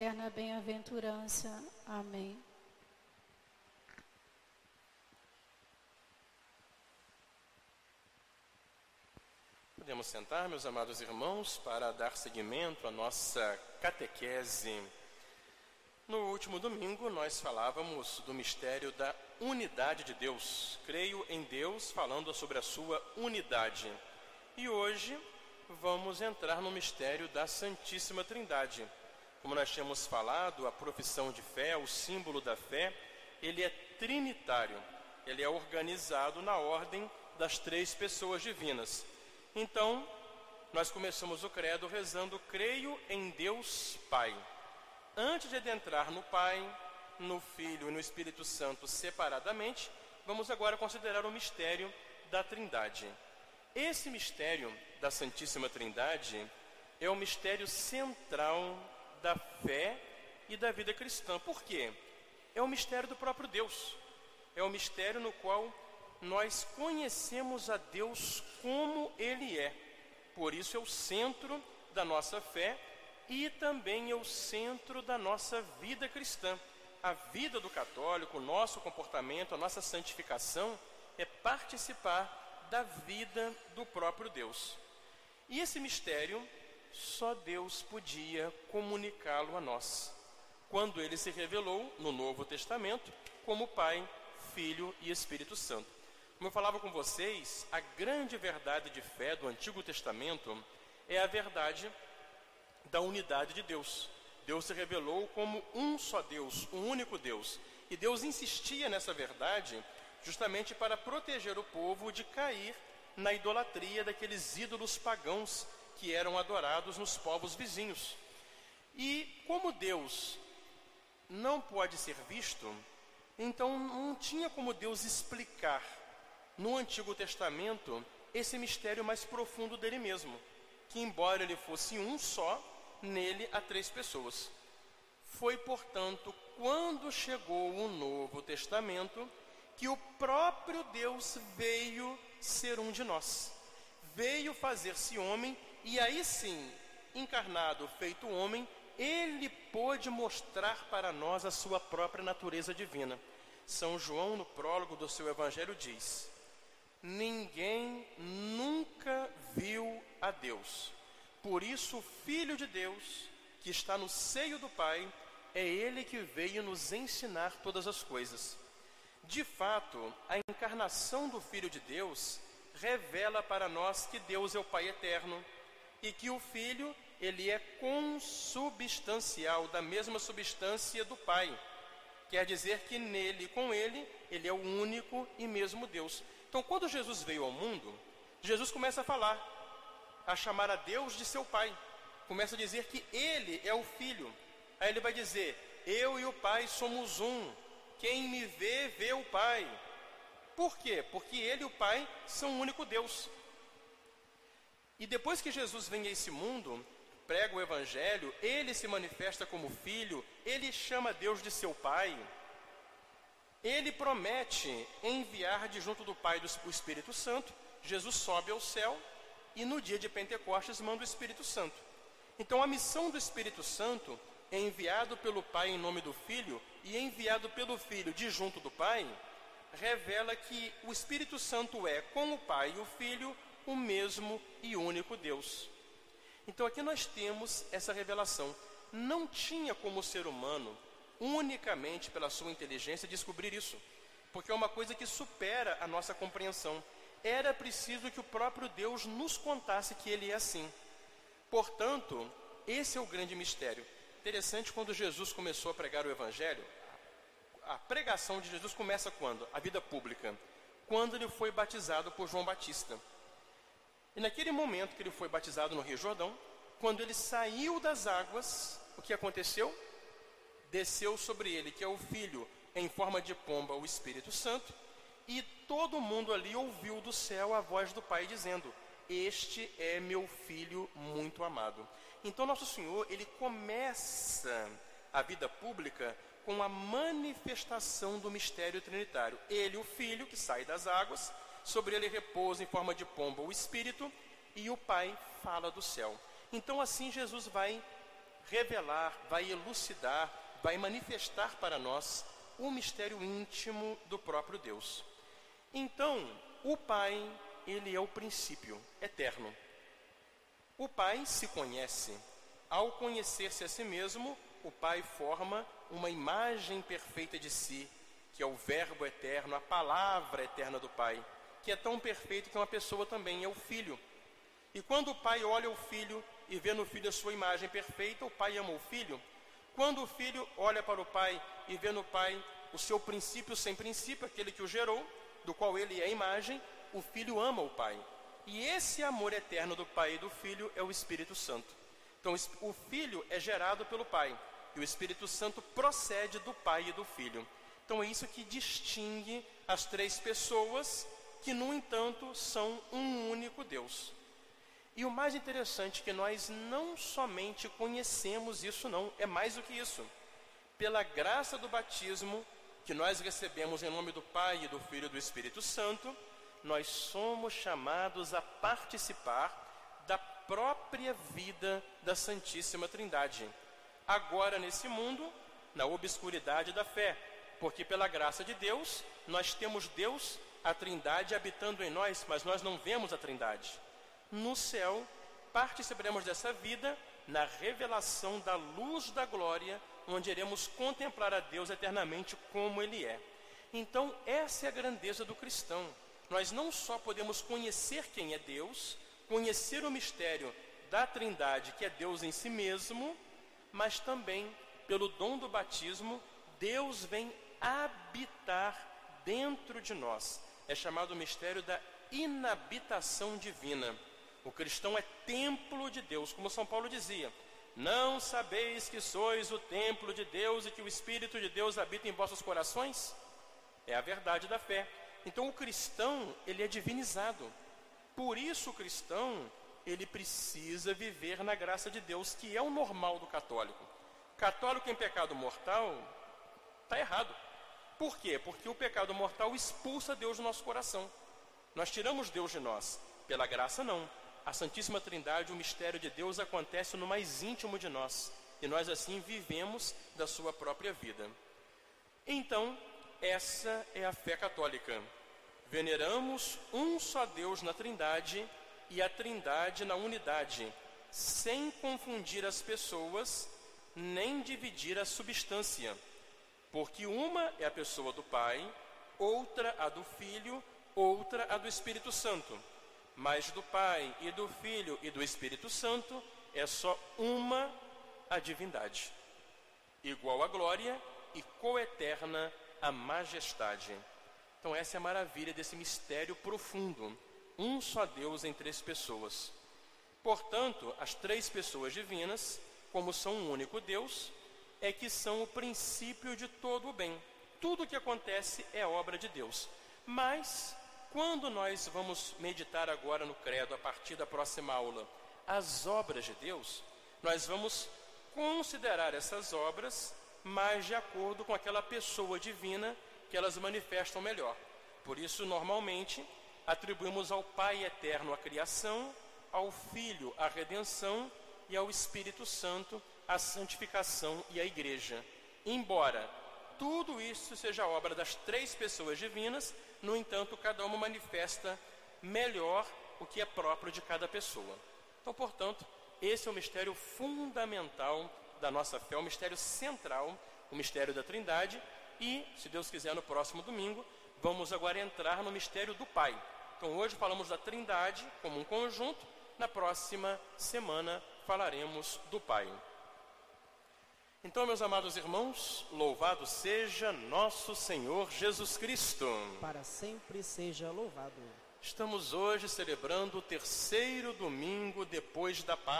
eterna bem-aventurança. Amém. Podemos sentar, meus amados irmãos, para dar seguimento à nossa catequese. No último domingo, nós falávamos do mistério da unidade de Deus. Creio em Deus, falando sobre a sua unidade. E hoje vamos entrar no mistério da Santíssima Trindade. Como nós tínhamos falado, a profissão de fé, o símbolo da fé, ele é trinitário. Ele é organizado na ordem das três pessoas divinas. Então, nós começamos o credo rezando: Creio em Deus Pai. Antes de adentrar no Pai, no Filho e no Espírito Santo separadamente, vamos agora considerar o mistério da Trindade. Esse mistério da Santíssima Trindade é o mistério central da fé e da vida cristã. Por quê? É o mistério do próprio Deus. É o mistério no qual nós conhecemos a Deus como Ele é. Por isso é o centro da nossa fé e também é o centro da nossa vida cristã. A vida do católico, o nosso comportamento, a nossa santificação é participar da vida do próprio Deus. E esse mistério só Deus podia comunicá-lo a nós, quando ele se revelou no Novo Testamento como Pai, Filho e Espírito Santo. Como eu falava com vocês, a grande verdade de fé do Antigo Testamento é a verdade da unidade de Deus. Deus se revelou como um só Deus, um único Deus. E Deus insistia nessa verdade justamente para proteger o povo de cair na idolatria daqueles ídolos pagãos que eram adorados nos povos vizinhos. E como Deus não pode ser visto, então não tinha como Deus explicar no Antigo Testamento esse mistério mais profundo dele mesmo, que embora ele fosse um só, nele há três pessoas. Foi, portanto, quando chegou o Novo Testamento que o próprio Deus veio ser um de nós. Veio fazer-se homem e aí sim, encarnado, feito homem, ele pôde mostrar para nós a sua própria natureza divina. São João, no prólogo do seu evangelho, diz: Ninguém nunca viu a Deus. Por isso, o Filho de Deus, que está no seio do Pai, é ele que veio nos ensinar todas as coisas. De fato, a encarnação do Filho de Deus revela para nós que Deus é o Pai eterno e que o Filho, ele é consubstancial da mesma substância do Pai. Quer dizer que nele, com ele, ele é o único e mesmo Deus. Então, quando Jesus veio ao mundo, Jesus começa a falar, a chamar a Deus de seu Pai. Começa a dizer que ele é o Filho. Aí ele vai dizer: Eu e o Pai somos um. Quem me vê, vê o Pai. Por quê? Porque ele e o Pai são um único Deus. E depois que Jesus vem a esse mundo, prega o Evangelho, ele se manifesta como filho, ele chama Deus de seu Pai. Ele promete enviar de junto do Pai o Espírito Santo. Jesus sobe ao céu e no dia de Pentecostes manda o Espírito Santo. Então a missão do Espírito Santo é enviado pelo Pai em nome do Filho e enviado pelo Filho de junto do Pai, revela que o Espírito Santo é, com o Pai e o Filho, o mesmo e único Deus. Então aqui nós temos essa revelação. Não tinha como ser humano, unicamente pela sua inteligência, descobrir isso, porque é uma coisa que supera a nossa compreensão. Era preciso que o próprio Deus nos contasse que Ele é assim. Portanto, esse é o grande mistério. Interessante quando Jesus começou a pregar o Evangelho, a pregação de Jesus começa quando? A vida pública. Quando ele foi batizado por João Batista. E naquele momento que ele foi batizado no Rio Jordão, quando ele saiu das águas, o que aconteceu? Desceu sobre ele, que é o filho, em forma de pomba, o Espírito Santo, e todo mundo ali ouviu do céu a voz do Pai dizendo: Este é meu filho muito amado. Então, Nosso Senhor, ele começa a vida pública com a manifestação do mistério trinitário. Ele, o Filho, que sai das águas, sobre ele repousa em forma de pomba o Espírito, e o Pai fala do céu. Então, assim, Jesus vai revelar, vai elucidar, vai manifestar para nós o mistério íntimo do próprio Deus. Então, o Pai, ele é o princípio eterno. O Pai se conhece. Ao conhecer-se a si mesmo, o Pai forma uma imagem perfeita de si, que é o Verbo eterno, a palavra eterna do Pai, que é tão perfeito que uma pessoa também é o Filho. E quando o Pai olha o Filho e vê no Filho a sua imagem perfeita, o Pai ama o Filho. Quando o Filho olha para o Pai e vê no Pai o seu princípio sem princípio, aquele que o gerou, do qual ele é a imagem, o Filho ama o Pai. E esse amor eterno do Pai e do Filho é o Espírito Santo. Então, o Filho é gerado pelo Pai e o Espírito Santo procede do Pai e do Filho. Então, é isso que distingue as três pessoas que, no entanto, são um único Deus. E o mais interessante é que nós não somente conhecemos isso, não, é mais do que isso. Pela graça do batismo, que nós recebemos em nome do Pai e do Filho e do Espírito Santo, nós somos chamados a participar da própria vida da Santíssima Trindade. Agora, nesse mundo, na obscuridade da fé, porque pela graça de Deus, nós temos Deus, a Trindade, habitando em nós, mas nós não vemos a Trindade. No céu, participaremos dessa vida na revelação da luz da glória, onde iremos contemplar a Deus eternamente como Ele é. Então, essa é a grandeza do cristão. Nós não só podemos conhecer quem é Deus, conhecer o mistério da Trindade, que é Deus em si mesmo, mas também, pelo dom do batismo, Deus vem habitar dentro de nós. É chamado o mistério da inabitação divina. O cristão é templo de Deus, como São Paulo dizia. Não sabeis que sois o templo de Deus e que o Espírito de Deus habita em vossos corações? É a verdade da fé. Então o cristão, ele é divinizado. Por isso o cristão, ele precisa viver na graça de Deus, que é o normal do católico. Católico em pecado mortal está errado. Por quê? Porque o pecado mortal expulsa Deus do nosso coração. Nós tiramos Deus de nós. Pela graça, não. A Santíssima Trindade, o mistério de Deus, acontece no mais íntimo de nós. E nós assim vivemos da sua própria vida. Então, essa é a fé católica. Veneramos um só Deus na Trindade e a Trindade na unidade, sem confundir as pessoas, nem dividir a substância. Porque uma é a pessoa do Pai, outra a do Filho, outra a do Espírito Santo. Mas do Pai e do Filho e do Espírito Santo é só uma a divindade, igual a glória e coeterna a majestade. Então, essa é a maravilha desse mistério profundo. Um só Deus em três pessoas. Portanto, as três pessoas divinas, como são um único Deus, é que são o princípio de todo o bem. Tudo o que acontece é obra de Deus. Mas, quando nós vamos meditar agora no Credo, a partir da próxima aula, as obras de Deus, nós vamos considerar essas obras mais de acordo com aquela pessoa divina que elas manifestam melhor. Por isso, normalmente, atribuímos ao Pai eterno a criação, ao Filho a redenção e ao Espírito Santo a santificação e a igreja. Embora tudo isso seja obra das três pessoas divinas, no entanto, cada uma manifesta melhor o que é próprio de cada pessoa. Então, portanto, esse é o mistério fundamental da nossa fé, o mistério central, o mistério da Trindade, e, se Deus quiser, no próximo domingo, vamos agora entrar no mistério do Pai. Então, hoje falamos da Trindade como um conjunto, na próxima semana falaremos do Pai. Então, meus amados irmãos, louvado seja nosso Senhor Jesus Cristo. Para sempre seja louvado. Estamos hoje celebrando o terceiro domingo depois da Páscoa.